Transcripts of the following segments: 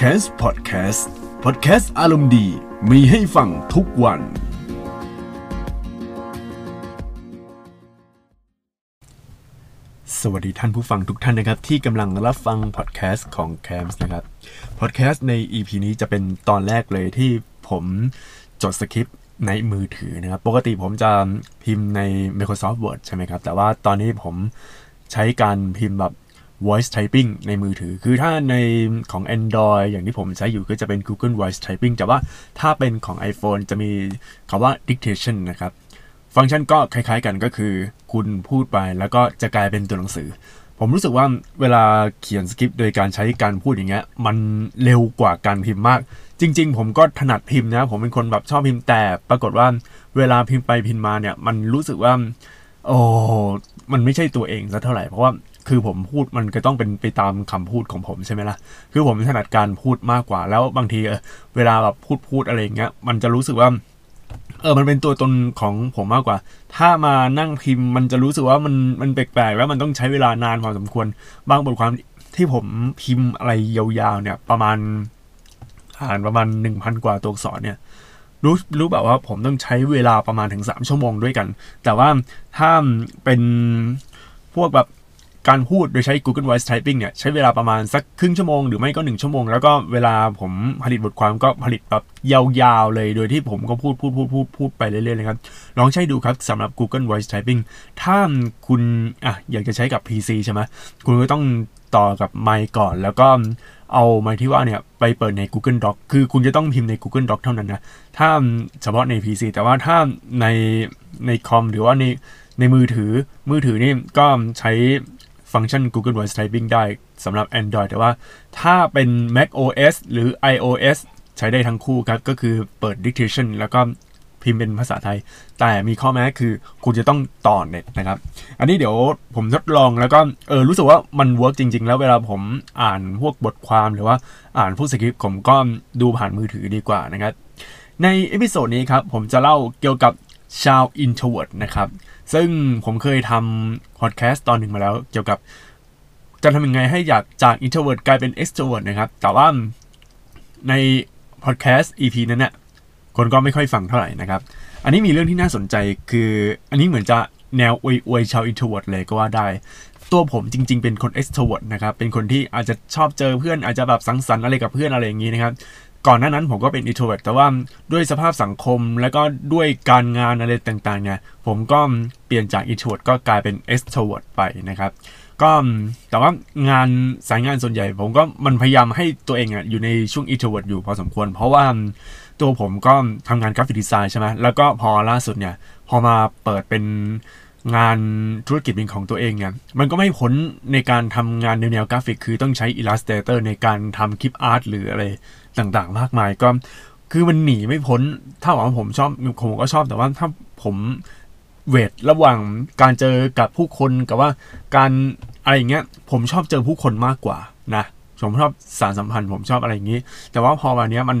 c a s พอดแคสต์พอดแคสต์อารมณ์ดีมีให้ฟังทุกวัน สวัสดีท่านผู้ฟังทุกท่านนะครับ ที่กำลังรับฟังพอดแคสต์ของ c a m s นะครับพอดแคสต์ใน EP นี้จะเป็นตอนแรกเลยที่ผมจดสคริปต์ในมือถือนะครับ ปกติผมจะพิมพ์ใน Microsoft Word ใช่ไหมครับ แต่ว่าตอนนี้ผมใช้การพิมพ์แบบ voice typing ในมือถือ คือถ้าในของ Android อย่างที่ผมใช้อยู่ก็จะเป็น Google Voice Typing แต่ว่าถ้าเป็นของ iPhone จะมีคำว่า dictation นะครับ ฟังก์ชันก็คล้ายๆกันก็คือ คุณพูดไปแล้วก็จะกลายเป็นตัวหนังสือ ผมรู้สึกว่าเวลาเขียนสคริปต์โดยการใช้การพูดอย่างเงี้ยมันเร็วกว่าการพิมพ์มาก จริง ๆ ผมก็ถนัดพิมพ์นะ ผมเป็นคนแบบชอบพิมพ์แต่ ปรากฏว่าเวลาพิมพ์ไปพิมพ์มาเนี่ยมันรู้สึกว่าโอ้ มันไม่ใช่ตัวเองซะเท่าไหร่ เพราะว่า คือผมพูดมันก็ต้องเป็นไปตามคำพูดของผมใช่ไหมล่ะ คือผมถนัดการพูดมากกว่า แล้วบางทีเออเวลาแบบพูดพูดอะไรอย่างเงี้ย มันจะรู้สึกว่า เออ มันเป็นตัวตนของผมมากกว่า ถ้ามานั่งพิมพ์ มันจะรู้สึกว่ามันมันแปลกๆแล้วมันต้องใช้เวลานานพอสมควร บางบทความที่ผมพิมพ์อะไรยาวๆ เนี่ย ประมาณอ่านประมาณหนึ่งพันกว่าตัวอักษรเนี่ยรู้รู้แบบว่าผมต้องใช้เวลาประมาณถึงสามชั่วโมงด้วยกัน แต่ว่าถ้าเป็นพวกแบบ การพูดโดยใช้ Google Voice Typing เนี่ยใช้เวลาประมาณสักครึ่งชั่วโมงหรือไม่ก็ 1 ชั่วโมง แล้วก็เวลาผมผลิตบทความก็ผลิตแบบยาวๆ เลยโดยที่ผมก็พูดพูดพูดพูดพูดไปเรื่อยๆเลยครับ ลองใช้ดูครับสำหรับ Google Voice Typing ถ้าคุณอะอยากจะใช้กับ PC ใช่ไหมคุณก็ต้องต่อกับไมค์ก่อน แล้วก็เอาไมค์ที่ว่าเนี่ยไปเปิดใน Google Doc คือคุณจะต้องพิมพ์ใน Google Doc เท่านั้นนะถ้าเฉพาะใน PC แต่ว่าถ้าในในคอมหรือว่าในในมือถือมือถือนี่ก็ใช้ ฟังก์ชัน Google Voice Typing ได้สำหรับ Android แต่ว่าถ้าเป็น Mac OS หรือ iOS ใช้ได้ทั้งคู่ครับ ก็คือเปิด dictation แล้วก็พิมพ์เป็นภาษาไทย แต่มีข้อแม้คือคุณจะต้องต่อเน็ตนะครับ อันนี้เดี๋ยวผมทดลองแล้วก็เออรู้สึกว่ามัน work จริง ๆ แล้วเวลาผมอ่านพวกบทความหรือว่าอ่านพวกสคริปต์ผมก็ดูผ่านมือถือดีกว่านะครับ ใน episode นี้ครับ ผมจะเล่าเกี่ยวกับชาว introvert นะครับ ซึ่งผมเคยทำพอดแคสต์ตอนหนึ่งมาแล้ว เกี่ยวกับจะทำยังไงให้อยากจาก introvert กลายเป็น extrovert นะครับ แต่ว่าในพอดแคสต์ EP นั้นเนี่ยคนก็ไม่ค่อยฟังเท่าไหร่นะครับ อันนี้มีเรื่องที่น่าสนใจคืออันนี้เหมือนจะแนวอวยอวยชาว introvert เลยก็ว่าได้ ตัวผมจริง ๆ เป็นคน extrovert นะครับ เป็นคนที่อาจจะชอบเจอเพื่อนอาจจะแบบสังสรรค์อะไรกับเพื่อนอะไรอย่างนี้นะครับ ก่อนหน้านั้นผมก็เป็น introvert แต่ว่าด้วยสภาพสังคมแล้วก็ด้วยการงานอะไรต่างๆเนี่ยผมก็เปลี่ยนจาก introvert ก็กลายเป็น extrovert ไปนะครับ ก็แต่ว่างานสายงานส่วนใหญ่ ผมก็มันพยายามให้ตัวเองอะอยู่ในช่วง introvert อยู่พอสมควร เพราะว่าตัวผมก็ทำงานกราฟิกดีไซน์ใช่ไหมแล้วก็พอล่าสุดเนี่ยพอมาเปิดเป็น งานธุรกิจเป็นของตัวเองเนี่ยมันก็ไม่พ้นในการทำงานแนวกราฟิก คือต้องใช้ Illustrator ในการทำคลิปอาร์ตหรืออะไรต่างๆ มากมายก็คือมันหนีไม่พ้นถ้าว่าผมชอบผมก็ชอบแต่ว่าถ้าผมเวทระหว่างการเจอกับผู้คนกับว่าการอะไรอย่างเงี้ยผมชอบเจอผู้คนมากกว่านะผมชอบสานสัมพันธ์ผมชอบอะไรอย่างงี้ แต่ว่าพอวันนี้มัน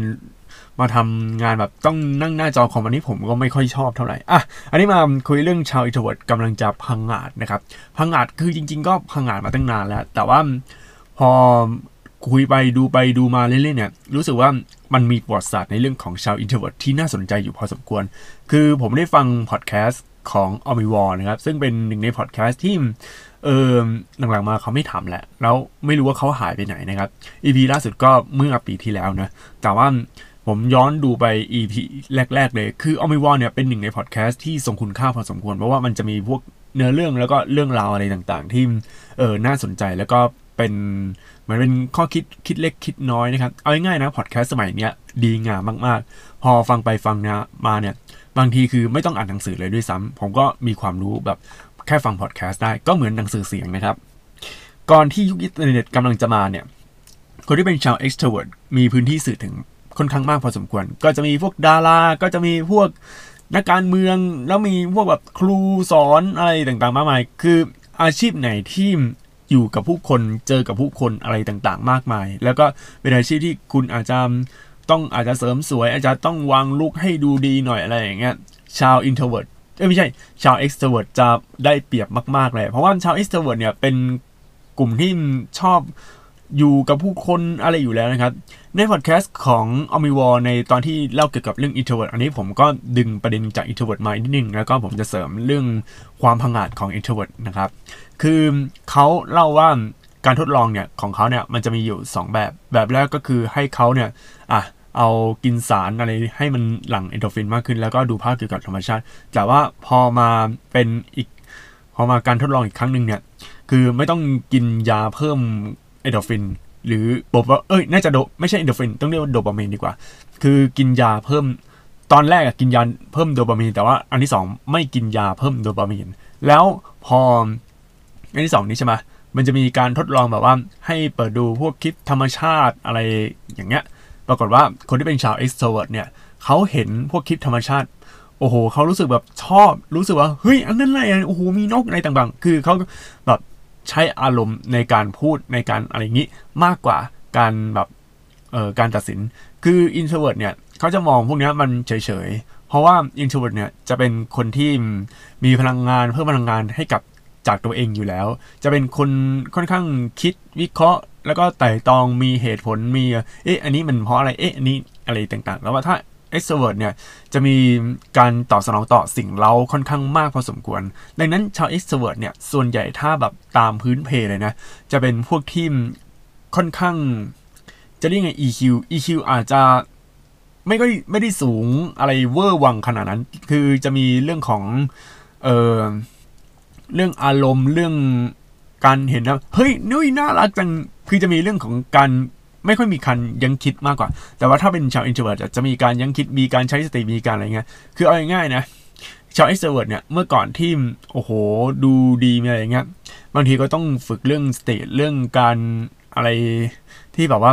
มาทำงานแบบต้องนั่งหน้าจอคอมอันนี้ผมก็ไม่ค่อยชอบเท่าไหร่อะอันนี้มาคุยเรื่องชาว introvert กำลังจะพังงาดนะครับพังงาดคือจริง ๆ ก็พังงาดมาตั้งนานแล้ว แต่ว่าพอคุยไปดูไปดูมาเรื่อยๆเนี่ยรู้สึกว่ามันมีประวัติศาสตร์ในเรื่องของชาว introvert ที่น่าสนใจอยู่พอสมควร คือผมได้ฟังพอดแคสต์ของ Omnivore นะครับ ซึ่งเป็นหนึ่งในพอดแคสต์ที่เออหลังๆมาเขาไม่ทำแหละ แล้วไม่รู้ว่าเขาหายไปไหนนะครับ EP ล่าสุดก็เมื่อปีที่แล้วนะ แต่ว่า ผมย้อนดูไป EP แรก ๆ เลย คือ Omnivore เนี่ยเป็นหนึ่งในพอดแคสต์ที่ทรงคุณค่าพอสมควร เพราะว่ามันจะมีพวกเนื้อเรื่องแล้วก็เรื่องราวอะไรต่างๆ ที่เออน่าสนใจแล้วก็เป็นเหมือนเป็นข้อคิดคิดเล็กคิดน้อยนะครับ เอาง่ายๆนะพอดแคสต์สมัยเนี้ยดีงามมากๆ พอฟังไปฟังนะมาเนี่ย บางทีคือไม่ต้องอ่านหนังสือเลยด้วยซ้ำผมก็มีความรู้แบบแค่ฟังพอดแคสต์ได้ก็เหมือนหนังสือเสียงนะครับ ก่อนที่ยุคอินเทอร์เน็ตกำลังจะมาเนี่ย คนที่เป็นชาว extrovert มีพื้นที่สื่อถึง ค่อนข้างมากพอสมควร ก็จะมีพวกดารา ก็จะมีพวกนักการเมือง แล้วมีพวกแบบครูสอนอะไรต่างๆ มากมาย คืออาชีพไหนที่อยู่กับผู้คน เจอกับผู้คนอะไรต่างๆ มากมาย แล้วก็เป็นอาชีพที่คุณอาจจะต้องอาจจะเสริมสวย อาจจะต้องวางลุกให้ดูดีหน่อยอะไรอย่างเงี้ย ชาว introvert เอ้ยไม่ใช่ ชาว extrovert จะได้เปรียบมากๆเลย เพราะว่าชาว extrovert เนี่ยเป็นกลุ่มที่ชอบ อยู่กับผู้คนอะไรอยู่แล้วนะครับ ในพอดแคสต์ของอมิวอในตอนที่เล่าเกี่ยวกับเรื่อง introvert อันนี้ผมก็ดึงประเด็นจาก introvert มานิดนึง แล้วก็ผมจะเสริมเรื่องความพังอาจของ introvert นะครับ คือเขาเล่าว่าการทดลองเนี่ยของเขาเนี่ยมันจะมีอยู่ 2 แบบ แบบแรกก็คือให้เขาเนี่ยอะเอากินสารอะไรให้มันหลั่งเอนโดรฟินมากขึ้น แล้วก็ดูภาพเกี่ยวกับธรรมชาติ แต่ว่าพอมาเป็นอีกพอมาการทดลองอีกครั้งหนึ่งเนี่ยคือไม่ต้องกินยาเพิ่ม เอนโดฟิน หรือบอกว่าเอ้ยน่าจะโดไม่ใช่เอนโดฟินต้องเรียกว่าโดปามีนดีกว่า คือกินยาเพิ่มตอนแรกอะกินยาเพิ่มโดปามีนแต่ว่าอันที่สองไม่กินยาเพิ่มโดปามีนแล้วพออันที่สองนี้ใช่ไหมมันจะมีการทดลองแบบว่าให้เปิดดูพวกคลิปธรรมชาติอะไรอย่างเงี้ย ปรากฏว่าคนที่เป็นชาว extrovert เนี่ยเขาเห็นพวกคลิปธรรมชาติ โอ้โหเขารู้สึกแบบชอบรู้สึกว่าเฮ้ยอันนั้นอะไรโอ้โหมีนกอะไรต่างๆ คือเขาแบบ ใช้อารมณ์ในการพูดในการอะไรอย่างนี้มากกว่าการแบบเอ่อการตัดสิน คือ introvert เนี่ยเขาจะมองพวกนี้มันเฉยๆ เพราะว่า introvert เนี่ยจะเป็นคนที่มีพลังงานเพิ่มพลังงานให้กับจากตัวเองอยู่แล้ว จะเป็นคนค่อนข้างคิดวิเคราะห์ แล้วก็ไต่ตองมีเหตุผลมีเอ๊ะอันนี้มันเพราะอะไรเอ๊ะอันนี้อะไรต่างๆ แล้วว่าถ้า extrovert เนี่ยจะมีการตอบสนองต่อสิ่งเร้าค่อนข้างมากพอสมควร ดังนั้นชาว extrovert เนี่ยส่วนใหญ่ถ้าแบบตามพื้นเพเลยนะ จะเป็นพวกที่ค่อนข้าง จะเรียกไง EQ EQ อาจจะไม่ก็ไม่ได้สูงอะไรเวอร์วังขนาดนั้น คือจะมีเรื่องของ เออเรื่องอารมณ์เรื่องการเห็นนะเฮ้ยนุ้ยน่ารักจังคือจะมีเรื่องของการ ไม่ค่อยมีคันยังคิดมากกว่า แต่ว่าถ้าเป็นชาว introvert จะมีการยังคิดมีการใช้สติมีการอะไรเงี้ยคือเอาง่ายๆนะชาว extrovert เนี่ยเมื่อก่อนที่โอ้โหดูดีมีอะไรเงี้ยบางทีก็ต้องฝึกเรื่องสติเรื่องการอะไรที่แบบว่า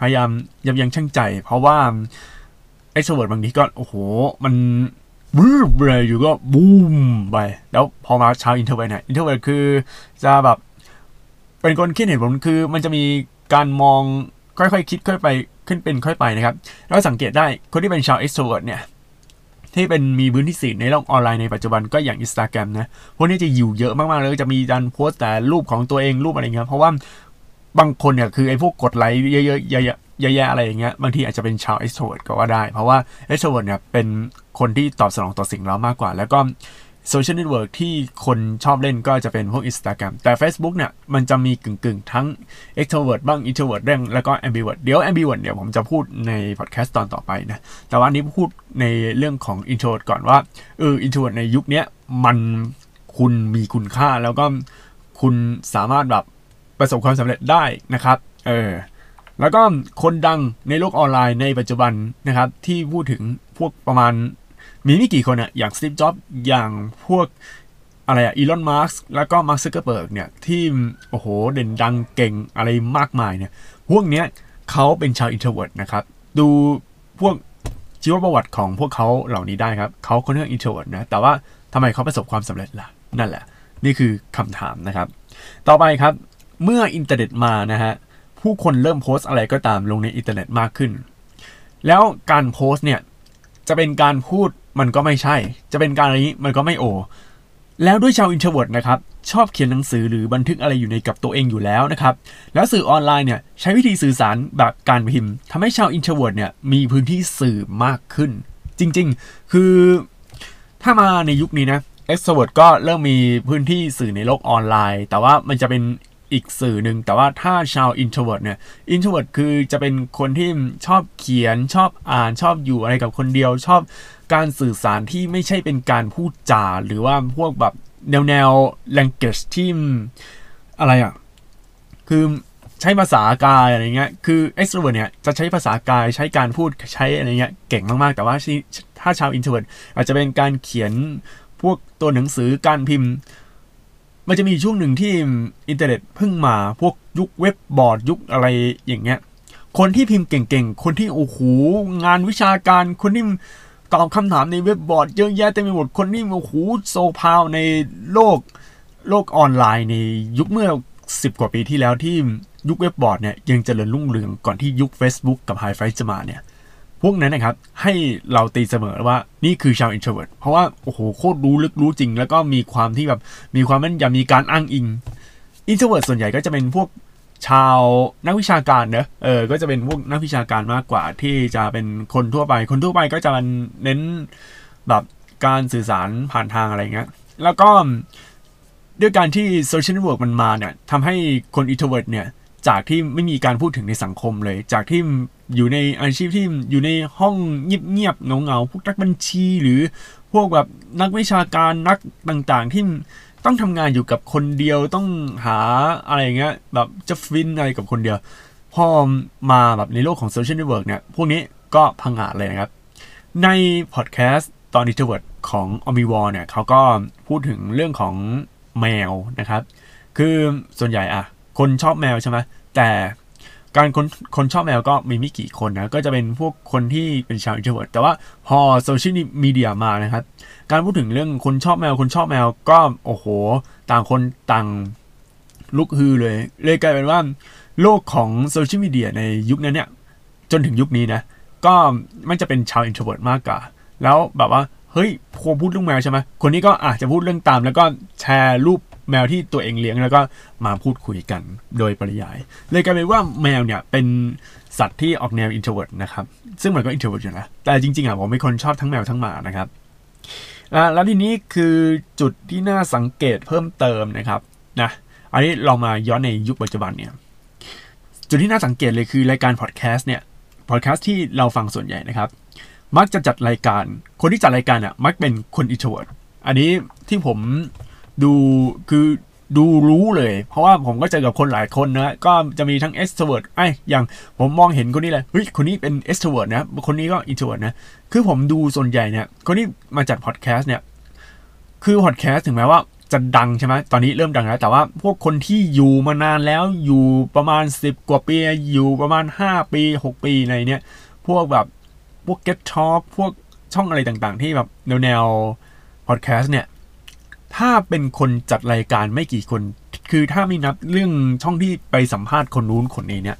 พยายามยับยั้งชั่งใจ เพราะว่า extrovert บางทีก็โอ้โหมันบูมเลยอยู่ก็บูมไป แล้วพอมาชาว introvert เนี่ย introvert คือจะแบบเป็นคนคิดเห็นผลคือมันจะมีการมอง ค่อยๆคิดค่อยไปขึ้นเป็นค่อยไปนะครับแล้วสังเกตได้คนที่เป็นชาว extrovert เนี่ยที่เป็นมีพื้นที่สื่อในโลกออนไลน์ในปัจจุบันก็อย่าง Instagram นะพวกนี้จะอยู่เยอะมากๆเลยจะมีการโพสต์แต่รูปของตัวเองรูปอะไรเงี้ยเพราะว่าบางคนเนี่ยคือไอ้พวกกดไลค์เยอะๆเยอะๆแย่ๆอะไรอย่างเงี้ยบางทีอาจจะเป็นชาว extrovert ก็ว่าได้ เพราะว่า extrovert เนี่ยเป็นคนที่ตอบสนองต่อสิ่งเรามากกว่า แล้วก็ โซเชียลเน็ตเวิร์กที่คนชอบเล่นก็จะเป็นพวก Instagram แต่ Facebook เนี่ยมันจะมีกึ่งๆ ทั้ง extrovert บ้าง introvert เรื่องแล้วก็ ambivert เดี๋ยว ambivert เดี๋ยวผมจะพูดในพอดแคสต์ตอนต่อไปนะ แต่ว่านี้พูดในเรื่องของ introvert ก่อนว่าเออ introvert ในยุคนี้มันคุณมีคุณค่าแล้วก็คุณสามารถแบบประสบความสำเร็จได้นะครับเออแล้วก็คนดังในโลกออนไลน์ในปัจจุบันนะครับที่พูดถึงพวกประมาณ มีไม่กี่คนอะอย่างสตีฟจ็อบอย่างพวกอะไรอะอีลอนมัสก์แล้วก็มาร์คซักเคอร์เบิร์กเนี่ย ที่ โอ้โห เด่นดังเก่งอะไรมากมายเนี่ย พวกเนี้ยเขาเป็นชาว introvert นะครับ ดูพวกชีวประวัติของพวกเขาเหล่านี้ได้ครับ เขาค่อนข้าง introvert นะ แต่ว่าทำไมเขาประสบความสำเร็จล่ะ นั่นแหละ นี่คือคำถามนะครับ ต่อไปครับ เมื่ออินเทอร์เน็ตมานะฮะ ผู้คนเริ่มโพสอะไรก็ตามลงในอินเทอร์เน็ตมากขึ้น แล้วการโพสเนี่ย จะเป็นการพูดมันก็ไม่ใช่ จะเป็นการอะไรนี้มันก็ไม่โอ แล้วด้วยชาว introvert นะครับชอบเขียนหนังสือหรือบันทึกอะไรอยู่ในกับตัวเองอยู่แล้วนะครับ แล้วสื่อออนไลน์เนี่ยใช้วิธีสื่อสารแบบการพิมพ์ทำให้ชาว introvert เนี่ยมีพื้นที่สื่อมากขึ้น จริง ๆ คือถ้ามาในยุคนี้นะเอ็กซ์เวิร์ดก็เริ่มมีพื้นที่สื่อในโลกออนไลน์ แต่ว่ามันจะเป็น อีกสื่อหนึ่งแต่ว่าถ้าชาว introvert เนี่ย introvert คือจะเป็นคนที่ชอบเขียนชอบอ่านชอบอยู่อะไรกับคนเดียว ชอบการสื่อสารที่ไม่ใช่เป็นการพูดจาหรือว่าพวกแบบแนวแนว language ที่อะไรอะ คือใช้ภาษากายอะไรเงี้ย คือ extrovert เนี่ยจะใช้ภาษากายใช้การพูดใช้อะไรเงี้ยเก่งมาก ๆ แต่ว่าถ้าชาว introvert อาจจะเป็นการเขียนพวกตัวหนังสือการพิมพ์ มันจะมีช่วงหนึ่งที่อินเทอร์เน็ตเพิ่งมาพวกยุคเว็บบอร์ดยุคอะไรอย่างเงี้ย คนที่พิมพ์เก่งๆ คนที่โอ้โหงานวิชาการ คนที่ตอบคำถามในเว็บบอร์ดเยอะแยะเต็มไปหมด คนที่โอ้โห so power ในโลกโลกออนไลน์ในยุคเมื่อสิบกว่าปีที่แล้วที่ยุคเว็บบอร์ดเนี่ยยังเจริญรุ่งเรืองก่อนที่ยุค Facebook กับ High Five จะมาเนี่ย พวกนั้นนะครับให้เราตีเสมอว่านี่คือชาว introvert เพราะว่าโอ้โหโคตรรู้ลึกรู้จริง แล้วก็มีความที่แบบมีความแม่นยำมีการอ้างอิง introvert ส่วนใหญ่ก็จะเป็นพวกชาวนักวิชาการเนอะเออก็จะเป็นพวกนักวิชาการมากกว่าที่จะเป็นคนทั่วไป คนทั่วไปก็จะเน้นแบบการสื่อสารผ่านทางอะไรเงี้ยแล้วก็ด้วยการที่โซเชียลเน็ตเวิร์กมันมาเนี่ยทำให้คน introvert เนี่ยจากที่ไม่มีการพูดถึงในสังคมเลย จากที่ อยู่ในอาชีพที่อยู่ในห้องเงียบๆเหงาๆพวกนักบัญชีหรือพวกแบบนักวิชาการนักต่างๆ ที่ต้องทำงานอยู่กับคนเดียวต้องหาอะไรเงี้ยแบบจะฟินอะไรกับคนเดียว พอมาแบบในโลกของโซเชียลเน็ตเวิร์กเนี่ยพวกนี้ก็พังอาจเลยนะครับ ในพอดแคสต์ตอน introvert ของอมิวอเนี่ยเขาก็พูดถึงเรื่องของแมวนะครับ คือส่วนใหญ่อะคนชอบแมวใช่ไหมแต่ การคนคนชอบแมวก็มีไม่กี่คนนะ ก็จะเป็นพวกคนที่เป็นชาว introvert แต่ว่าพอโซเชียลมีเดียมานะครับ การพูดถึงเรื่องคนชอบแมว คนชอบแมวก็โอ้โห ต่างคนต่างลุกฮือเลย เลยกลายเป็นว่าโลกของโซเชียลมีเดียในยุคนั้นเนี่ย จนถึงยุคนี้นะ ก็มันจะเป็นชาว introvert มากกว่า แล้วแบบว่าเฮ้ยพอพูดเรื่องแมวใช่ไหมคนนี้ก็อาจจะพูดเรื่องตาม แล้วก็แชร์รูป แมวที่ตัวเองเลี้ยงแล้วก็มาพูดคุยกันโดยปริยาย เลยกลายเป็นว่าแมวเนี่ยเป็นสัตว์ที่ออกแนว introvert นะครับ ซึ่งมันก็ introvert อยู่นะ แต่จริงๆอะผมเป็นคนชอบทั้งแมวทั้งหมานะครับ แล้วทีนี้คือจุดที่น่าสังเกตเพิ่มเติมนะครับนะอันนี้เรามาย้อนในยุคปัจจุบันเนี่ยจุดที่น่าสังเกตเลยคือรายการพอดแคสต์เนี่ยพอดแคสต์ที่เราฟังส่วนใหญ่นะครับ มักจะจัดรายการ คนที่จัดรายการอะมักเป็นคน introvert อันนี้ที่ผม ดูคือดูรู้เลย เพราะว่าผมก็เจอกับคนหลายคนนะ ก็จะมีทั้ง extrovert ไอ้อย่างผมมองเห็นคนนี้เลยเฮ้ยคนนี้เป็น extrovert นะ คนนี้ก็ introvert นะ คือผมดูส่วนใหญ่เนี่ย คนที่มาจัดพอดแคสต์เนี่ย คือพอดแคสต์ถึงแม้ว่าจะดังใช่ไหมตอนนี้เริ่มดังแล้ว แต่ว่าพวกคนที่อยู่มานานแล้วอยู่ประมาณ 10 กว่าปี อยู่ประมาณ 5 ปี 6 ปีในเนี้ย พวกแบบพวก Get Talk พวกช่องอะไรต่างๆ ที่แบบแนวแนวพอดแคสต์เนี่ย ถ้าเป็นคนจัดรายการไม่กี่คน คือถ้าไม่นับเรื่องช่องที่ไปสัมภาษณ์คนนู้นคนนี้เนี่ย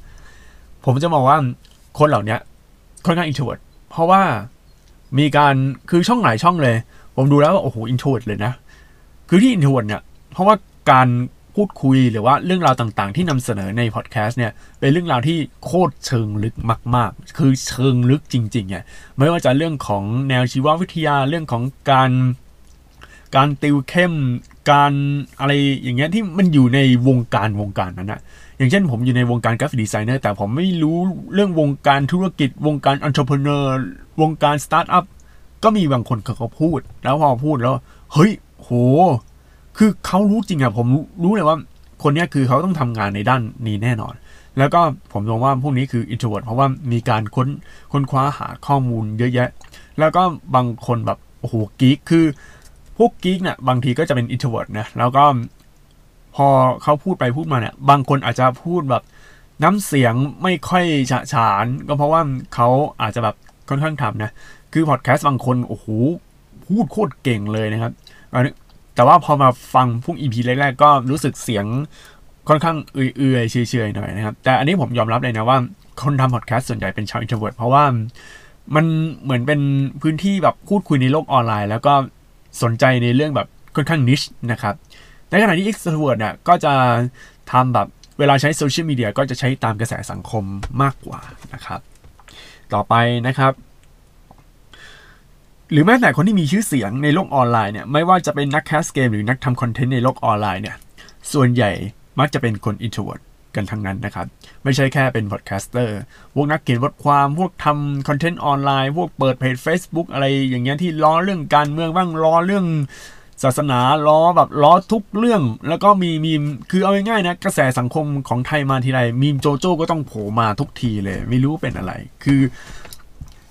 ผมจะมองว่าคนเหล่านี้ค่อนข้าง introvert เพราะว่ามีการคือช่องหลายช่องเลย ผมดูแล้วว่าโอ้โห introvert เลยนะ คือที่ introvert เนี่ย เพราะว่าการพูดคุยหรือว่าเรื่องราวต่างๆ ที่นำเสนอในพอดแคสต์เนี่ยเป็นเรื่องราวที่โคตรเชิงลึกมาก ๆ คือเชิงลึกจริงๆเนี่ยไม่ว่าจะเรื่องของแนวชีววิทยาเรื่องของการ การติวเข้มการอะไรอย่างเงี้ยที่มันอยู่ในวงการวงการนั้นนะอย่างเช่นผมอยู่ในวงการกราฟิกดีไซเนอร์แต่ผมไม่รู้เรื่องวงการธุรกิจ วงการ entrepreneur วงการสตาร์ทอัพก็มีบางคนเขาพูด แล้วพอพูดแล้ว เฮ้ยโห คือเขารู้จริงอะผมรู้เลยว่า คนนี้คือเขาต้องทำงานในด้านนี้แน่นอน แล้วก็ผมมองว่าพวกนี้คือ introvert เพราะว่ามีการค้นค้นคว้าหาข้อมูลเยอะแยะ แล้วก็บางคนแบบโอ้โห geek คือ พวก geek เนี่ยบางทีก็จะเป็น introvert นะแล้วก็พอเขาพูดไปพูดมาเนี่ย บางคนอาจจะพูดแบบน้ำเสียงไม่ค่อยฉะฉาน ก็เพราะว่าเขาอาจจะแบบค่อนข้างทำนะ คือพอดแคสต์บางคนโอ้โหพูดโคตรเก่งเลยนะครับ แต่ว่าพอมาฟังพวก EP แรกๆ ก็รู้สึกเสียงค่อนข้างเอื่อยๆเฉยๆหน่อยนะครับ แต่อันนี้ผมยอมรับเลยนะว่าคนทำพอดแคสต์ส่วนใหญ่เป็นชาว introvert เพราะว่ามันเหมือนเป็นพื้นที่แบบพูดคุยในโลกออนไลน์ แล้วก็ สนใจในเรื่องแบบค่อนข้าง niche นะครับ ในขณะที่ extrovert เนี่ยก็จะทำแบบเวลาใช้โซเชียลมีเดียก็จะใช้ตามกระแสสังคมมากกว่านะครับ ต่อไปนะครับ หรือแม้แต่คนที่มีชื่อเสียงในโลกออนไลน์เนี่ยไม่ว่าจะเป็นนักแคสเกมหรือนักทำคอนเทนต์ในโลกออนไลน์เนี่ยส่วนใหญ่มักจะเป็นคน introvert กันทั้งนั้นนะครับ ไม่ใช่แค่เป็นพอดแคสเตอร์พวกนักเขียนบทความพวกทำคอนเทนต์ออนไลน์ พวกเปิดเพจ Facebook อะไรอย่างเงี้ยที่ล้อเรื่องการเมืองบ้างล้อเรื่องศาสนาล้อแบบล้อทุกเรื่อง แล้วก็มีมีมคือเอาง่ายๆนะกระแสสังคมของไทยมาทีไรมีมโจโจ้ก็ต้องโผล่มาทุกทีเลย ไม่รู้เป็นอะไร คือ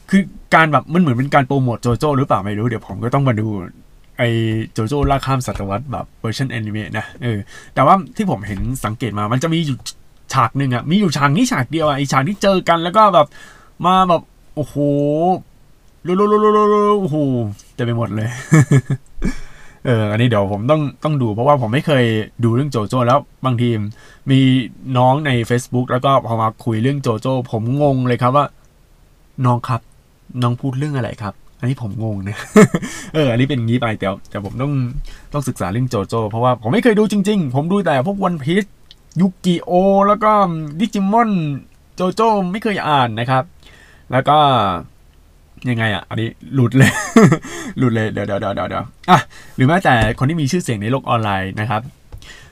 คือการแบบมันเหมือนเป็นการโปรโมทโจโจ้หรือเปล่าไม่รู้เดี๋ยวผมก็ต้องมาดู ไอโจโจ้ล่าข้ามศตวรรษแบบเวอร์ชันแอนิเมะนะเออแต่ว่าที่ผมเห็นสังเกตมามันจะมีอยู่ฉากหนึ่งอะมีอยู่ฉากนี้ฉากเดียวอะไอฉากที่เจอกันแล้วก็แบบมาแบบโอ้โหลุลุลุลุลุโอ้โหเต็มไปหมดเลย เออ อันนี้เดี๋ยวผมต้องต้องดูเพราะว่าผมไม่เคยดูเรื่องโจโจ้แล้วบางทีมีน้องใน Facebook แล้วก็พอมาคุยเรื่องโจโจ้ผมงงเลยครับว่า น้องครับ น้องพูดเรื่องอะไรครับ อันนี้ผมงงนะเออ อันนี้เป็นงี้ไปแต่แต่ผมต้องต้องศึกษาเรื่องโจโจ้เพราะว่าผมไม่เคยดูจริง ๆ ผมดูแต่พวกวันพีชยุกิโอ แล้วก็ดิจิมอนโจโจ้ไม่เคยอ่านนะครับ แล้วก็ยังไงอะ อันนี้หลุดเลย หลุดเลยเดี๋ยวเดี๋ยวเดี๋ยวเดี๋ยวอะหรือแม้แต่คนที่มีชื่อเสียงในโลกออนไลน์นะครับ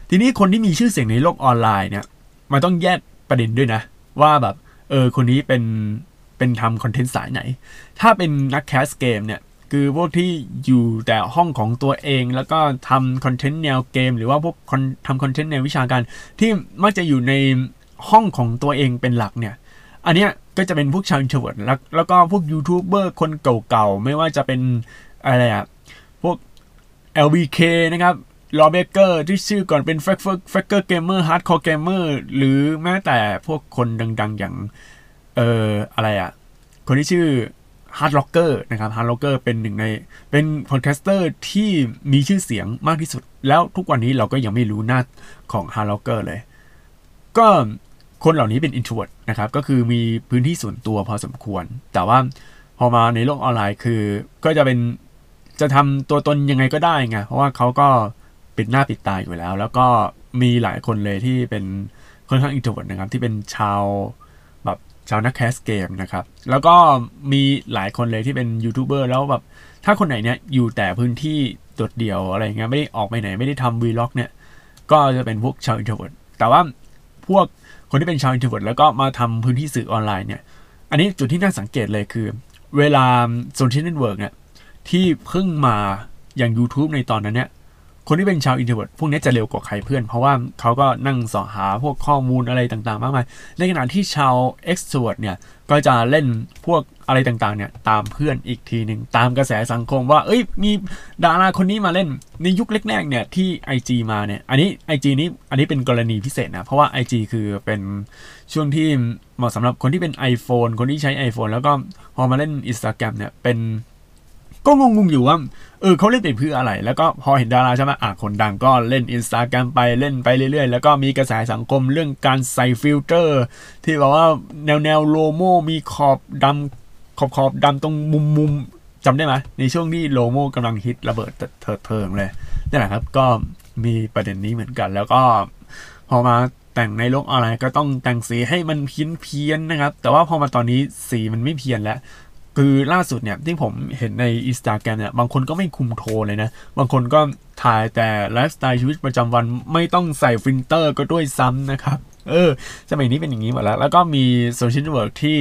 ทีนี้คนที่มีชื่อเสียงในโลกออนไลน์เนี่ย มันต้องแยกประเด็นด้วยนะ ว่าแบบ เออคนนี้เป็น เป็นทำคอนเทนต์สายไหน ถ้าเป็นนักแคสเกมเนี่ย คือพวกที่อยู่แต่ห้องของตัวเอง แล้วก็ทำคอนเทนต์แนวเกม หรือว่าพวกทำคอนเทนต์แนววิชาการ ที่มักจะอยู่ในห้องของตัวเองเป็นหลักเนี่ย อันเนี้ยก็จะเป็นพวกชาวอินโทรเวิร์ดแล้วแล้วก็พวกยูทูบเบอร์คนเก่าๆ ไม่ว่าจะเป็นอะไรอะพวก LBK นะครับลอเบเกอร์ที่ชื่อก่อนเป็นแฟกเฟกเกอร์เกมเมอร์ฮาร์ดคอร์เกมเมอร์หรือแม้แต่พวกคนดัง ๆ อย่าง เอ่ออะไรอะคนที่ชื่อฮาร์ดล็อกเกอร์นะครับฮาร์ดล็อกเกอร์เป็นหนึ่งในเป็นพอดแคสเตอร์ที่มีชื่อเสียงมากที่สุด แล้วทุกวันนี้เราก็ยังไม่รู้หน้าของ Heartrocker เลย ก็คนเหล่านี้เป็น introvert นะครับ ก็คือมีพื้นที่ส่วนตัวพอสมควร แต่ว่าพอมาในโลกออนไลน์คือ ก็จะเป็นจะทำตัวตนยังไงก็ได้ไงเพราะว่าเขาก็ปิดหน้าปิดตาอยู่แล้ว แล้วก็มีหลายคนเลยที่เป็นค่อนข้าง introvert นะครับที่เป็นชาว ชาวนักแคสเกมนะครับ แล้วก็มีหลายคนเลยที่เป็นยูทูบเบอร์แล้วแบบ ถ้าคนไหนเนี่ยอยู่แต่พื้นที่ตัวเดียวอะไรเงี้ยไม่ได้ออกไปไหนไม่ได้ทำ vlog เนี่ย ก็จะเป็นพวกชาว introvert แต่ว่าพวกคนที่เป็นชาว introvert แล้วก็มาทำพื้นที่สื่อออนไลน์เนี่ย อันนี้จุดที่น่าสังเกตเลยคือ เวลาโซเชียลเน็ตเวิร์กเนี่ยที่เพิ่งมาอย่าง YouTube ในตอนนั้นเนี่ย คนที่เป็นชาว introvert พวกนี้จะเร็วกว่าใครเพื่อน เพราะว่าเขาก็นั่งเสาะหาพวกข้อมูลอะไรต่างๆ มากมาย ในขณะที่ชาว extrovert เนี่ยก็จะเล่นพวกอะไรต่างๆเนี่ยตามเพื่อนอีกทีหนึ่งตามกระแสสังคมว่า เอ้ยมีดาราคนนี้มาเล่นในยุคแรกๆเนี่ยที่ IG มาเนี่ยอันนี้ IG นี้อันนี้เป็นกรณีพิเศษนะ เพราะว่า IG คือเป็นช่วงที่เหมาะสำหรับคนที่เป็น iPhone คนที่ใช้ iPhone แล้วก็พอมาเล่น Instagram เนี่ยเป็น ก็งงๆอยู่ว่าเออเขาเล่นไปเพื่ออะไร แล้วก็พอเห็นดาราใช่ไหมอะคนดังก็เล่นอินสตาแกรมไปเล่นไปเรื่อยๆ แล้วก็มีกระแสสังคมเรื่องการใส่ฟิลเตอร์ ที่บอกว่าแนวแนวโลโมมีขอบดำขอบขอบดำตรงมุมมุมจำได้ไหมในช่วงที่โลโมกำลังฮิตระเบิดเถิดเทิงเลยนี่แหละครับก็มีประเด็นนี้เหมือนกัน แล้วก็พอมาแต่งในโลกออนไลน์ก็ต้องแต่งสีให้มันเพี้ยนเพี้ยนนะครับ แต่ว่าพอมาตอนนี้สีมันไม่เพี้ยนแล้ว คือล่าสุดเนี่ยที่ผมเห็นในอินสตาแกรมเนี่ยบางคนก็ไม่คุมโทนเลยนะ บางคนก็ถ่ายแต่ไลฟ์สไตล์ชีวิตประจำวันไม่ต้องใส่ฟิลเตอร์ก็ด้วยซ้ำนะครับ เออ สมัยนี้เป็นอย่างนี้หมดแล้ว แล้วก็มีโซเชียลเวิร์กที่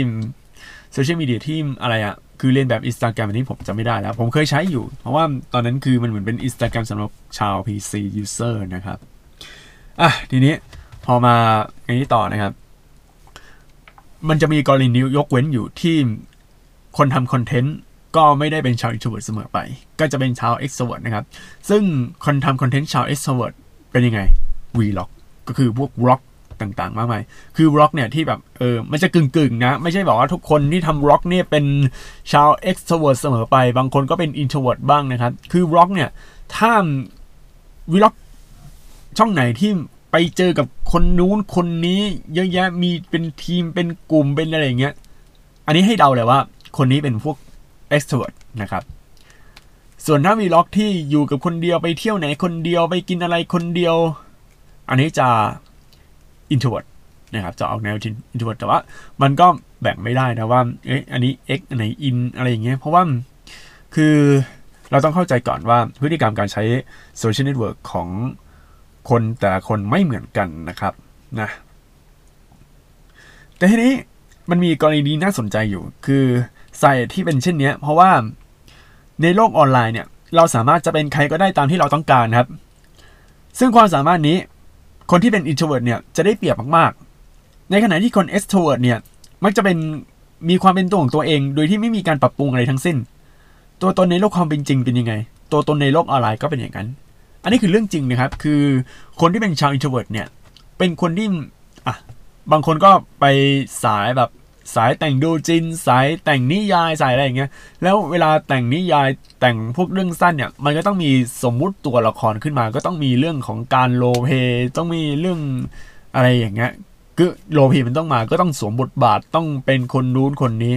โซเชียลมีเดียที่อะไรอะคือเลียนแบบอินสตาแกรมอันนี้ผมจำไม่ได้แล้ว ผมเคยใช้อยู่ เพราะว่าตอนนั้นคือมันเหมือนเป็นอินสตาแกรมสำหรับชาว PC user นะครับ อะ ทีนี้พอมาอันนี้ต่อนะครับ มันจะมีกรณียกเว้นอยู่ที่ คนทำคอนเทนต์ก็ไม่ได้เป็นชาว introvert เสมอไป ก็จะเป็นชาว extrovert นะครับ ซึ่งคนทำคอนเทนต์ชาว extrovert เป็นยังไง vlog ก็คือพวก vlog ต่างๆ มากมาย คือ vlog เนี่ยที่แบบเออมันจะกึ่งๆนะ ไม่ใช่บอกว่าทุกคนที่ทำ vlog เนี่ยเป็นชาว extrovert เสมอไป บางคนก็เป็น introvert บ้างนะครับ คือ vlog เนี่ยถ้า vlog ช่องไหนที่ไปเจอกับคนนู้นคนนี้ เยอะแยะมีเป็นทีมเป็นกลุ่มเป็นอะไรอย่างเงี้ย อันนี้ให้เดาเลยว่า คนนี้เป็นพวก extrovert นะครับ ส่วนถ้า vlog ที่อยู่กับคนเดียวไปเที่ยวไหนคนเดียวไปกินอะไรคนเดียว อันนี้จะ introvert นะครับจะออกแนว introvert แต่ว่ามันก็แบ่งไม่ได้นะว่าเอ๊ะอันนี้ x อันไหน in อะไรอย่างเงี้ยเพราะว่าคือเราต้องเข้าใจก่อนว่าพฤติกรรมการใช้โซเชียลเน็ตเวิร์กของคนแต่ละคนไม่เหมือนกันนะครับนะแต่ทีนี้มันมีกรณีน่าสนใจอยู่ คือ ใส่ที่เป็นเช่นนี้เพราะว่าในโลกออนไลน์เนี่ยเราสามารถจะเป็นใครก็ได้ตามที่เราต้องการครับ ซึ่งความสามารถนี้คนที่เป็น introvert เนี่ยจะได้เปรียบมากๆ ในขณะที่คน extrovert เนี่ยมักจะเป็นมีความเป็นตัวของตัวเอง โดยที่ไม่มีการปรับปรุงอะไรทั้งสิ้น ตัวตนในโลกความเป็นจริงเป็นยังไง ตัวตนในโลกออนไลน์ก็เป็นอย่างนั้น อันนี้คือเรื่องจริงนะครับ คือคนที่เป็นชาว introvert เนี่ยเป็นคนที่อะบางคนก็ไปสายแบบ สายแต่งโดจิน สายแต่งนิยายสายอะไรอย่างเงี้ย แล้วเวลาแต่งนิยายแต่งพวกเรื่องสั้นเนี่ย มันก็ต้องมีสมมุติตัวละครขึ้นมา ก็ต้องมีเรื่องของการ roleplay ต้องมีเรื่องอะไรอย่างเงี้ยคือ roleplay มันต้องมาก็ต้องสวมบทบาทต้องเป็นคนนู้นคนนี้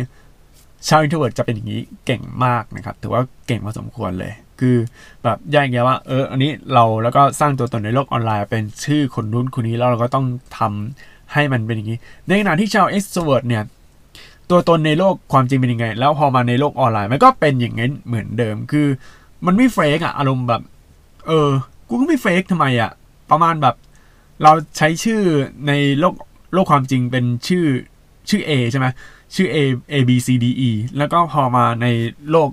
ชาว introvert จะเป็นอย่างนี้เก่งมากนะครับถือว่าเก่งพอสมควรเลย คือแบบแยกแยะว่าเอออันนี้เราแล้วก็สร้างตัวตนในโลกออนไลน์ เป็นชื่อคนนู้นคนนี้แล้วเราก็ต้องทำให้มันเป็นอย่างนี้ ในขณะที่ชาว extrovert เนี่ย ตัวตนในโลกความจริงเป็นยังไง แล้วพอมาในโลกออนไลน์มันก็เป็นอย่างนั้นเหมือนเดิม คือมันไม่เฟกอะอารมณ์แบบ เออ กูก็ไม่เฟกทำไมอะประมาณแบบ เราใช้ชื่อในโลกโลกความจริงเป็นชื่อชื่อ A ใช่ไหมชื่อ A A B C D E แล้วก็พอมาในโลก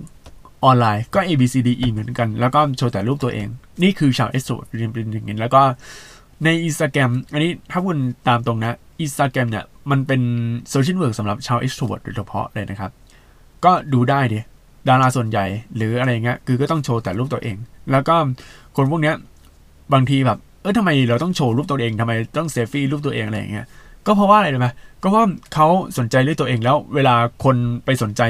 ออนไลน์ก็ A B C D E เหมือนกัน แล้วก็โชว์แต่รูปตัวเอง นี่คือชาวเอสโซเรียนเป็นอย่างนี้แล้วก็ในอินสตาแกรมอันนี้ถ้าคุณตามตรงนะ อินสตาแกรมเนี่ย มันเป็นโซเชียลเน็ตเวิร์กสำหรับชาว extro โดยเฉพาะเลยนะครับ ก็ดูได้ดิดาราส่วนใหญ่ หรืออะไรเงี้ยคือก็ต้องโชว์แต่รูปตัวเอง แล้วก็คนพวกเนี้ยบางทีแบบเออทำไมเราต้องโชว์รูปตัวเองทำไมต้องเซลฟี่รูปตัวเองอะไรอย่างเงี้ย ก็เพราะว่าอะไรรู้ไหมก็เพราะเขาสนใจเรื่องตัวเองแล้ว เวลาคนไปสนใจ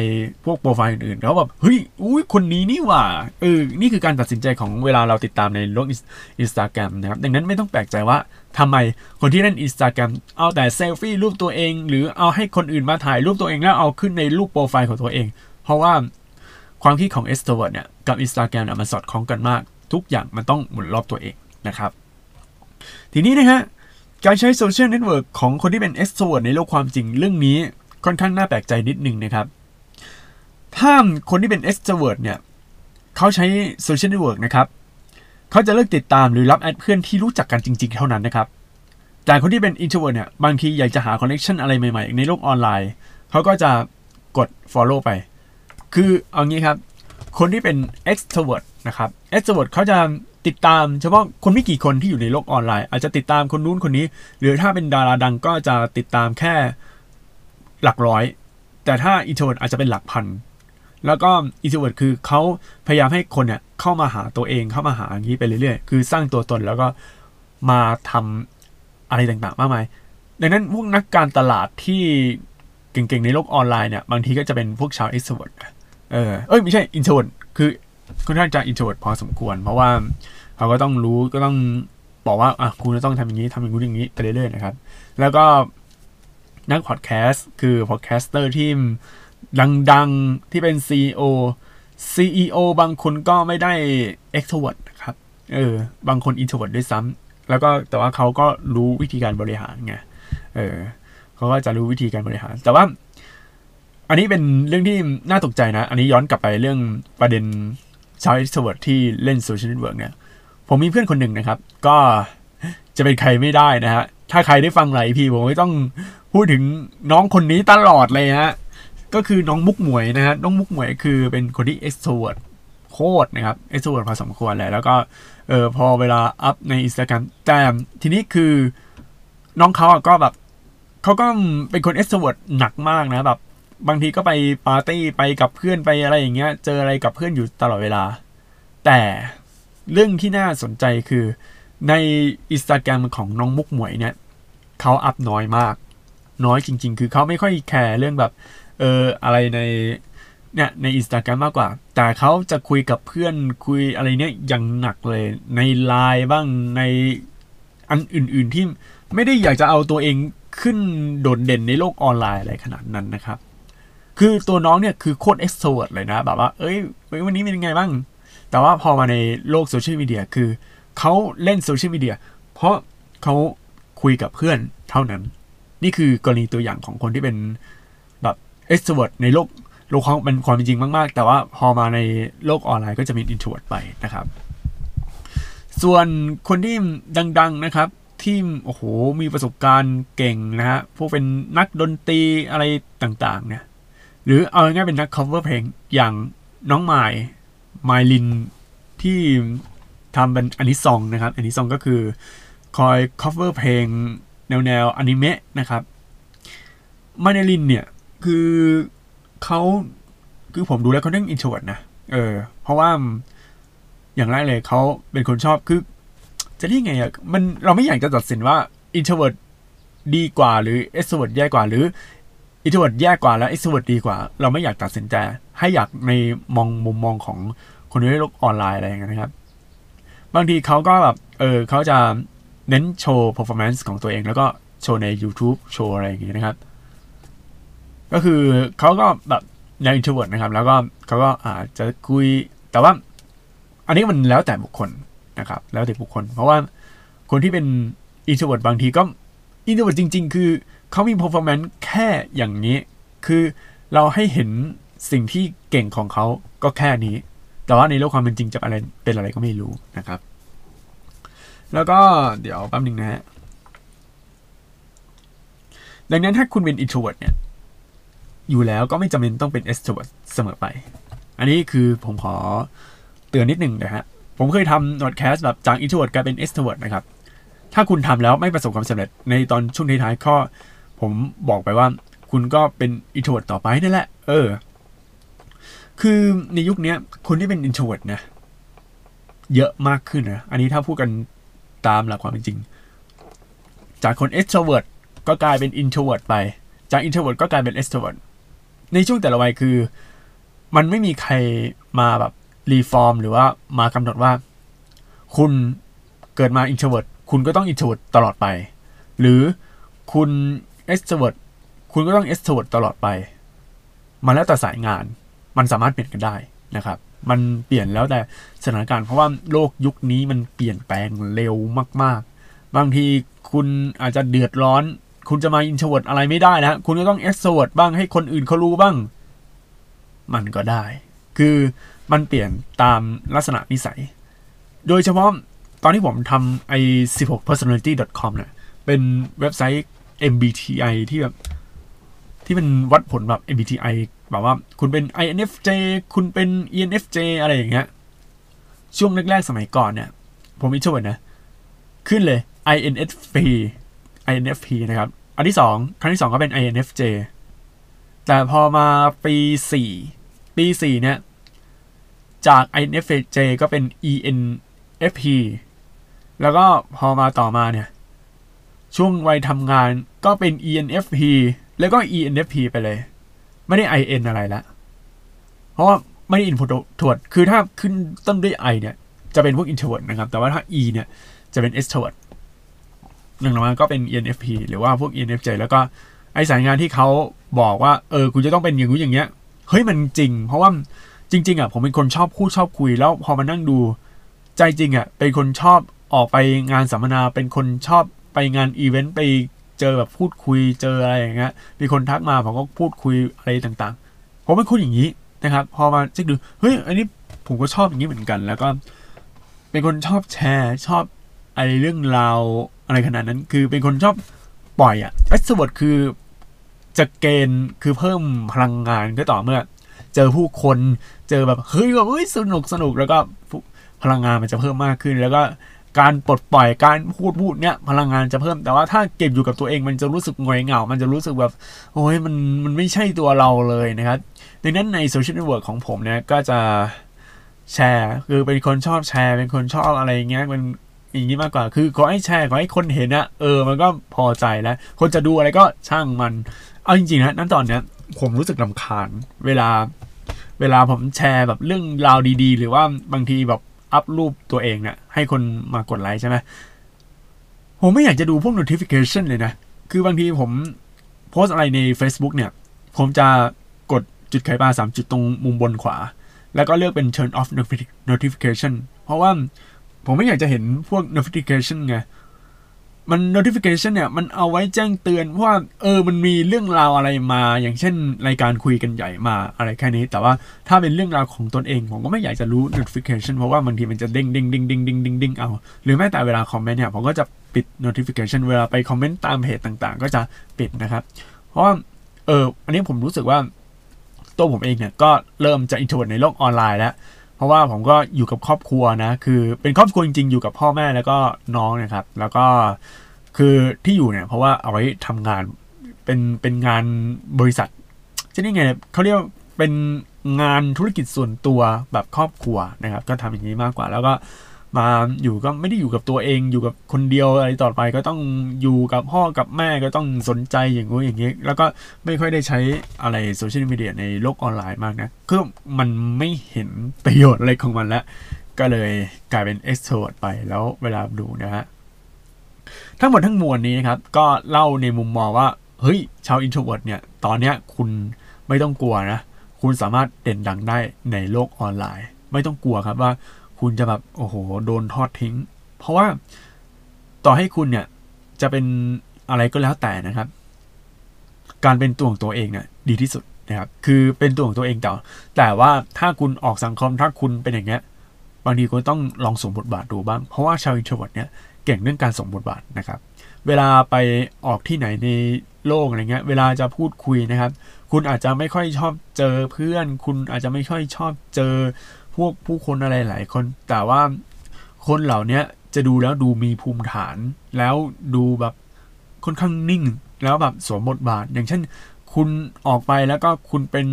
พวกโปรไฟล์อื่นๆเขาแบบเฮ้ยอุ้ยคนนี้นี่หว่าเออนี่คือการตัดสินใจของเวลาเราติดตามในโลกอินสตาแกรมนะครับดังนั้นไม่ต้องแปลกใจว่าทำไมคนที่เล่นอินสตาแกรมเอาแต่เซลฟี่รูปตัวเอง หรือเอาให้คนอื่นมาถ่ายรูปตัวเองแล้วเอาขึ้นในรูปโปรไฟล์ของตัวเอง เพราะว่าความคิดของ extrovert เนี่ยกับอินสตาแกรมมันสอดคล้องกันมาก ทุกอย่างมันต้องหมุนรอบตัวเองนะครับ ทีนี้นะฮะ การใช้โซเชียลเน็ตเวิร์กของคนที่เป็น extrovert ในโลกความจริงเรื่องนี้ค่อนข้างน่าแปลกใจนิดนึงนะครับ ถ้าคนที่เป็น extrovert เนี่ยเขาใช้โซเชียลเน็ตเวิร์กนะครับเขาจะเลือกติดตามหรือรับแอดเพื่อนที่รู้จักกันจริง ๆ เท่านั้นนะครับแต่คนที่เป็น introvert เนี่ยบางทีอยากจะหา connection อะไรใหม่ๆ ในโลกออนไลน์เขาก็จะกด follow ไป คือเอางี้ครับ คนที่เป็น extrovert นะครับ extrovert เขาจะ ติดตามเฉพาะคนไม่กี่คนที่อยู่ในโลกออนไลน์ อาจจะติดตามคนนู้นคนนี้ หรือถ้าเป็นดาราดังก็จะติดตามแค่หลักร้อย แต่ถ้า introvert อาจจะเป็นหลักพันแล้วก็ introvert คือเขาพยายามให้คนเนี่ยเข้ามาหาตัวเองเข้ามาหาอย่างนี้ไปเรื่อยๆ คือสร้างตัวตนแล้วก็มาทำอะไรต่างๆ มากมายดังนั้นพวกนักการตลาดที่เก่งๆ ในโลกออนไลน์เนี่ยบางทีก็จะเป็นพวกชาว extrovert เออเอ้ยไม่ใช่ introvert คือ ค่อนข้างจะ introvert พอสมควร เพราะว่าเขาก็ต้องรู้ก็ต้องบอกว่าอะคุณจะต้องทำอย่างนี้ทำอย่างนู้นอย่างนี้ไปเรื่อยๆนะครับ แล้วก็นักพอดแคสต์คือ podcaster ที่ดังๆที่เป็น CEO CEO บางคนก็ไม่ได้ extrovert นะครับเออบางคน introvert ด้วยซ้ำแล้วก็แต่ว่าเขาก็รู้วิธีการบริหารไงเออเขาก็จะรู้วิธีการบริหาร แต่ว่า อันนี้เป็นเรื่องที่น่าตกใจนะ อันนี้ย้อนกลับไปเรื่องประเด็น ชาว extrovert ที่เล่นโซเชียลเน็ตเวิร์กเนี่ย ผมมีเพื่อนคนหนึ่งนะครับ ก็จะเป็นใครไม่ได้นะฮะ ถ้าใครได้ฟังหลาย EP ผมก็ต้องพูดถึงน้องคนนี้ตลอดเลยฮะ ก็คือน้องมุกหมวยนะฮะ น้องมุกหมวยคือเป็นคนที่ extrovert โคตรนะครับ extrovert พอสมควรเลยแล้วก็เออพอเวลาอัพใน Instagram แต่ทีนี้คือน้องเขาก็แบบเขาก็เป็นคน extrovert หนักมากนะแบบ บางทีก็ไปปาร์ตี้ไปกับเพื่อนไปอะไรอย่างเงี้ย เจออะไรกับเพื่อนอยู่ตลอดเวลา แต่เรื่องที่น่าสนใจคือในอินสตาแกรมของน้องมุกหมวยเนี่ยเขาอัพน้อยมาก น้อยจริง ๆ คือเขาไม่ค่อยแคร์เรื่องแบบ เอออะไรในเนี่ยในอินสตาแกรมมากกว่า แต่เขาจะคุยกับเพื่อนคุยอะไรเนี่ยอย่างหนักเลย ในไลน์บ้างในอันอื่น ๆที่ไม่ได้อยากจะเอาตัวเองขึ้นโดดเด่นในโลกออนไลน์อะไรขนาดนั้นนะครับ คือตัวน้องเนี่ยคือโคตร extrovert เลยนะ แบบว่า เอ้ยวันนี้เป็นยังไงบ้าง แต่ว่าพอมาในโลกโซเชียลมีเดียคือเขาเล่นโซเชียลมีเดียเพราะเขาคุยกับเพื่อนเท่านั้น นี่คือกรณีตัวอย่างของคนที่เป็นแบบ extrovert ในโลกโลกของมันความจริงมาก ๆ แต่ว่าพอมาในโลกออนไลน์ก็จะเป็น introvert ไปนะครับ ส่วนคนที่ดัง ๆนะครับที่โอ้โหมีประสบการณ์เก่งนะฮะพวกเป็นนักดนตรีอะไรต่าง ๆ เนี่ย หรือเอาง่ายๆเป็นนัก cover เพลงอย่างน้องไมล์ไมลินที่ทำเป็น anisong นะครับ anisong ก็คือคอย cover เพลงแนวแนวอนิเมะนะครับมาเนลินเนี่ย คือเขาคือผมดูแล้วเขาเรื่อง introvert นะเออ เพราะว่าอย่างแรกเลยเขาเป็นคนชอบคือ จะเรียกไงอะมันเราไม่อยากจะตัดสินว่า introvert ดีกว่าหรือ extrovert แย่กว่าหรือ introvert แย่กว่าแล้ว extrovert ดีกว่า เราไม่อยากตัดสินใจให้อยากในมองมุมมองของคนในโลกออนไลน์อะไรอย่างเงี้ยนะครับ บางทีเขาก็แบบเออเขาจะเน้นโชว์ performance ของตัวเอง แล้วก็โชว์ใน YouTube โชว์อะไรอย่างเงี้ยนะครับ ก็คือเขาก็แบบแนว introvert นะครับ แล้วก็เขาก็อาจจะคุยแต่ว่า อันนี้มันแล้วแต่บุคคลนะครับ แล้วแต่บุคคล เพราะว่าคนที่เป็น introvert บางทีก็ introvert จริง ๆ คือ เขามี performance แค่อย่างนี้ คือเราให้เห็นสิ่งที่เก่งของเขาก็แค่นี้ แต่ว่าในโลกความเป็นจริงจะอะไรเป็นอะไรก็ไม่รู้นะครับ แล้วก็เดี๋ยวแป๊บนึงนะฮะดังนั้นถ้าคุณเป็น introvert เนี่ย อยู่แล้วก็ไม่จำเป็นต้องเป็น extrovert เสมอไป อันนี้คือผมขอเตือนนิดหนึ่งนะฮะ ผมเคยทำ podcast แบบจาก introvert กลายเป็น extrovert นะครับ ถ้าคุณทำแล้วไม่ประสบความสำเร็จในตอนช่วงท้ายๆข้อ ผมบอกไปว่าคุณก็เป็น introvert ต่อไปนั่นแหละ เออ คือในยุคนี้คนที่เป็น introvert นะ เยอะมากขึ้นนะ อันนี้ถ้าพูดกันตามหลักความเป็นจริง จากคน extrovert ก็กลายเป็น introvert ไป จาก introvert ก็กลายเป็น extrovert ในช่วงแต่ละวัยคือ มันไม่มีใครมาแบบรีฟอร์มหรือว่ามากำหนดว่า คุณเกิดมา introvert คุณก็ต้อง introvert ตลอดไป หรือคุณ extrovert คุณก็ต้อง extrovert ตลอดไป มันแล้วแต่สายงาน มันสามารถเปลี่ยนกันได้นะครับ มันเปลี่ยนแล้วแต่สถานการณ์เพราะว่าโลกยุคนี้มันเปลี่ยนแปลงเร็วมาก ๆ บางทีคุณอาจจะเดือดร้อน คุณจะมา introvert อะไรไม่ได้นะ คุณก็ต้อง extrovert บ้างให้คนอื่นเขารู้บ้าง มันก็ได้ คือมันเปลี่ยนตามลักษณะนิสัย โดยเฉพาะตอนที่ผมทำไอ้ 16personality.com เนี่ยเป็นเว็บไซต์ MBTI ที่แบบ ที่มันวัดผลแบบ MBTI แบบว่า คุณเป็น INFJ คุณเป็น ENFJ อะไรอย่างเงี้ย ช่วงแรกๆสมัยก่อนเนี่ย ผมมีช่วยนะ ขึ้นเลย INFP INFP นะครับ อันที่สองครั้งที่สองก็เป็น INFJ แต่พอมาปีสี่ปีสี่เนี่ย จาก INFJ ก็เป็น ENFP แล้วก็พอมาต่อมาเนี่ย ช่วงวัยทำงานก็เป็น ENFP แล้วก็ ENFP ไปเลย ไม่ได้ IN อะไรละ เพราะว่าไม่ได้ input ถวดคือถ้าขึ้นต้นด้วย I เนี่ย จะเป็นพวก introvert นะครับ แต่ว่าถ้า E เนี่ย จะเป็น extrovert หนึ่งมาก็เป็น ENFP หรือว่าพวก ENFJ แล้วก็ไอสายงานที่เขาบอกว่า เออคุณจะต้องเป็นอย่างนี้อย่างเงี้ย เฮ้ย มันจริง เพราะว่าจริง ๆ อะ ผมเป็นคนชอบพูดชอบคุย แล้วพอมานั่งดู ใจจริงอะ เป็นคนชอบออกไปงานสัมมนา เป็นคนชอบ ไปงานอีเวนต์ไปเจอแบบพูดคุยเจออะไรอย่างเงี้ย มีคนทักมาผมก็พูดคุยอะไรต่างๆ ผมเป็นคนอย่างนี้นะครับ พอมาเช็คดู เฮ้ย อันนี้ผมก็ชอบอย่างนี้เหมือนกัน แล้วก็เป็นคนชอบแชร์ชอบอะไรเรื่องราวอะไรขนาดนั้น คือเป็นคนชอบปล่อยอะ extrovert คือจะ gain คือเพิ่มพลังงานก็ต่อเมื่อ เจอผู้คนเจอแบบเฮ้ยแบบเฮ้ยสนุกสนุกแล้วก็พลังงานมันจะเพิ่มมากขึ้น แล้วก็ การปลดปล่อยการพูดพูดเนี้ยพลังงานจะเพิ่มแต่ว่าถ้าเก็บอยู่กับตัวเองมันจะรู้สึกหงอยเหงา มันจะรู้สึกแบบโอ้ยมันมันไม่ใช่ตัวเราเลยนะครับดังนั้นในโซเชียลเน็ตเวิร์กของผมเนี่ยก็จะแชร์คือเป็นคนชอบแชร์ เป็นคนชอบอะไรเงี้ยมันอย่างนี้มากกว่า คือขอให้แชร์ขอให้คนเห็นนะเออ มันก็พอใจแล้ว คนจะดูอะไรก็ช่างมัน เอาจริงๆนะนั่นตอนเนี้ยผมรู้สึกลำคาญ เวลา เวลาผมแชร์แบบเรื่องราวดี ๆ หรือว่าบางทีแบบ อัพรูปตัวเองเนี่ยให้คนมากดไลค์ใช่ไหมผมไม่อยากจะดูพวก notification เลยนะ คือบางทีผมโพสอะไรใน Facebook เนี่ย ผมจะกดจุดไขปลาสามจุดตรงมุมบนขวา แล้วก็เลือกเป็น turn off notification เพราะว่าผมไม่อยากจะเห็นพวก notification ไง มัน notification เนี่ย มันเอาไว้แจ้งเตือนว่า เออ มันมีเรื่องราวอะไรมา อย่างเช่น รายการคุยกันใหญ่มาอะไรแค่นี้ แต่ว่าถ้าเป็นเรื่องราวของตนเอง ผมก็ไม่อยากจะรู้ notification เพราะว่าบางทีมันจะเด้งเด้งเด้งเด้งเด้งเด้งเด้งเอา หรือแม้แต่เวลาคอมเมนต์เนี่ย ผมก็จะปิด notification เวลาไปคอมเมนต์ตามเพจต่างๆ ก็จะปิดนะครับ เพราะว่า เออ อันนี้ผมรู้สึกว่า ตัวผมเองเนี่ย ก็เริ่มจะ introvert ในโลกออนไลน์แล้ว เพราะว่าผมก็อยู่กับครอบครัวนะ คือเป็นครอบครัวจริงๆ อยู่กับพ่อแม่แล้วก็น้องนะครับ แล้วก็คือที่อยู่เนี่ย เพราะว่าเอาไว้ทำงานเป็นเป็นงานบริษัทจะนี่ไงเขาเรียกเป็นงานธุรกิจส่วนตัวแบบครอบครัวนะครับ ก็ทำอย่างนี้มากกว่า แล้วก็ มาอยู่ก็ไม่ได้อยู่กับตัวเองอยู่กับคนเดียวอะไรต่อไปก็ต้องอยู่กับพ่อกับแม่ก็ต้องสนใจอย่างงู้อย่างนี้ แล้วก็ไม่ค่อยได้ใช้อะไรโซเชียลมีเดียในโลกออนไลน์มากนะคือมันไม่เห็นประโยชน์อะไรของมันแล้ว ก็เลยกลายเป็น extrovert ไปแล้วเวลาดูนะฮะทั้งหมดทั้งมวลนี้นะครับ ก็เล่าในมุมมองว่า เฮ้ย ชาว introvert เนี่ย ตอนเนี้ยคุณไม่ต้องกลัวนะ คุณสามารถเด่นดังได้ในโลกออนไลน์ ไม่ต้องกลัวครับว่า คุณจะแบบโอ้โหโดนทอดทิ้ง เพราะว่าต่อให้คุณเนี่ยจะเป็นอะไรก็แล้วแต่นะครับ การเป็นตัวของตัวเองเนี่ยดีที่สุดนะครับ คือเป็นตัวของตัวเองแต่แต่ว่าถ้าคุณออกสังคมถ้าคุณเป็นอย่างเงี้ยบางทีคุณต้องลองสวมบทบาทดูบ้าง เพราะว่าชาว introvert เนี่ยเก่งเรื่องการสวมบทบาทนะครับ เวลาไปออกที่ไหนในโลกอะไรเงี้ย เวลาจะพูดคุยนะครับ คุณอาจจะไม่ค่อยชอบเจอเพื่อน คุณอาจจะไม่ค่อยชอบเจอ พวกผู้คนอะไรหลายคน แต่ว่าคนเหล่านี้จะดูแล้วดูมีภูมิฐาน แล้วดูแบบค่อนข้างนิ่ง แล้วแบบสวมบทบาท อย่างเช่น คุณออกไปแล้วก็คุณเป็น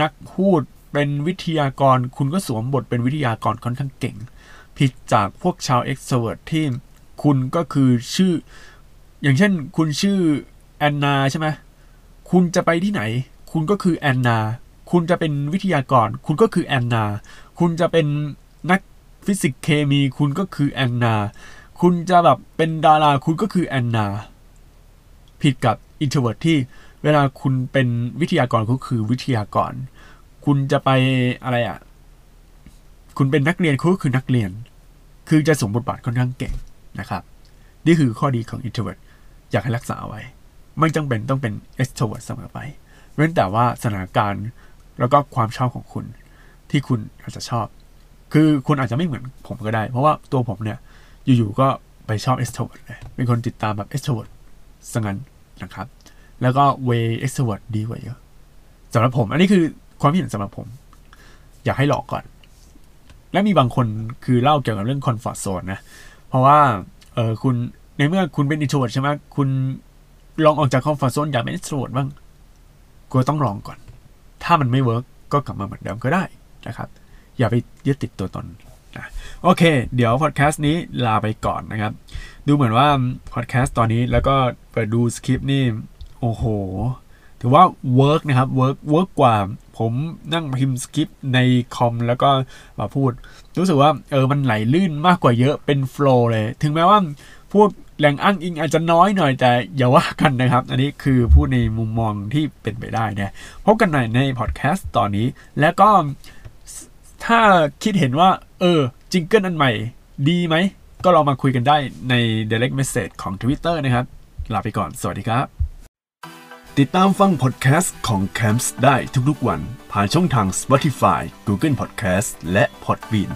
นักพูดเป็นวิทยากร คุณก็สวมบทเป็นวิทยากรค่อนข้างเก่ง ผิดจากพวกชาวเอ็กซ์เวิร์ดที่คุณก็คือชื่อ อย่างเช่น คุณชื่อแอนนาใช่ไหมคุณจะไปที่ไหน คุณก็คือแอนนา คุณจะเป็นวิทยากร คุณก็คือแอนนา คุณจะเป็นนักฟิสิกส์เคมี คุณก็คือแอนนา คุณจะแบบเป็นดาราคุณก็คือแอนนา ผิดกับ introvert ที่เวลาคุณเป็นวิทยากรก็คือวิทยากร คุณจะไปอะไรอะ คุณเป็นนักเรียนคุณก็คือนักเรียน คือจะสวมบทบาทค่อนข้างเก่งนะครับ นี่คือข้อดีของ introvert อยากให้รักษาเอาไว้ ไม่จำเป็นต้องเป็น extrovert เสมอไปเว้นแต่ว่าสถานการณ์แล้วก็ความชอบของคุณ ที่คุณอาจจะชอบ คือคุณอาจจะไม่เหมือนผมก็ได้ เพราะว่าตัวผมเนี่ย อยู่ๆก็ไปชอบ extrovert เลยเป็นคนติดตามแบบ extrovert สังั้นนะครับ แล้วก็ way extrovert ดีกว่าเยอะสำหรับผม อันนี้คือความคิดเห็นสำหรับผม อยากให้หลอกก่อน และมีบางคนคือเล่าเกี่ยวกับเรื่อง comfort zone นะ เพราะว่าเออคุณในเมื่อคุณเป็น introvert ใช่ไหมคุณลองออกจาก comfort zone อยากเป็น extrovert บ้างก็ต้องลองก่อน ถ้ามันไม่เวิร์กก็กลับมาเหมือนเดิมก็ได้ นะครับ อย่าไปยึดติดตัวตนนะโอเค เดี๋ยวพอดแคสต์นี้ลาไปก่อนนะครับ ดูเหมือนว่าพอดแคสต์ตอนนี้แล้วก็เปิดดูสคริปต์นี่ โอ้โห ถือว่าเวิร์กนะครับเวิร์กเวิร์กกว่าผมนั่งพิมพ์สคริปต์ในคอมแล้วก็มาพูด รู้สึกว่าเออมันไหลลื่นมากกว่าเยอะเป็น flow เลย ถึงแม้ว่าพูดแหล่งอ้างอิงอาจจะน้อยหน่อยแต่อย่าว่ากันนะครับ อันนี้คือพูดในมุมมองที่เป็นไปได้นะพบกันในในพอดแคสต์ตอนนี้ แล้วก็ ถ้าคิดเห็นว่า เออ jingle อันใหม่ ดีไหม ก็ลองมาคุยกันได้ใน direct message ของ Twitter นะครับ ลาไปก่อน สวัสดีครับ ติดตามฟังพอดแคสต์ของ Camps ได้ทุกๆวัน ผ่านช่องทาง Spotify Google Podcast และ Podbean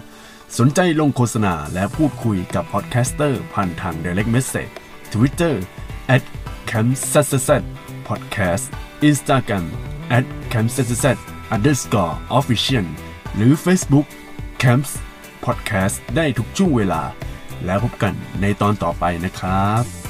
สนใจลงโฆษณาและพูดคุยกับ podcaster ผ่านทาง Direct Message Twitter at c a m p s s podcast Instagram at c a m p s s underscore official หรือ Facebook Camps Podcast ได้ทุกช่วงเวลา แล้วพบกันในตอนต่อไปนะครับ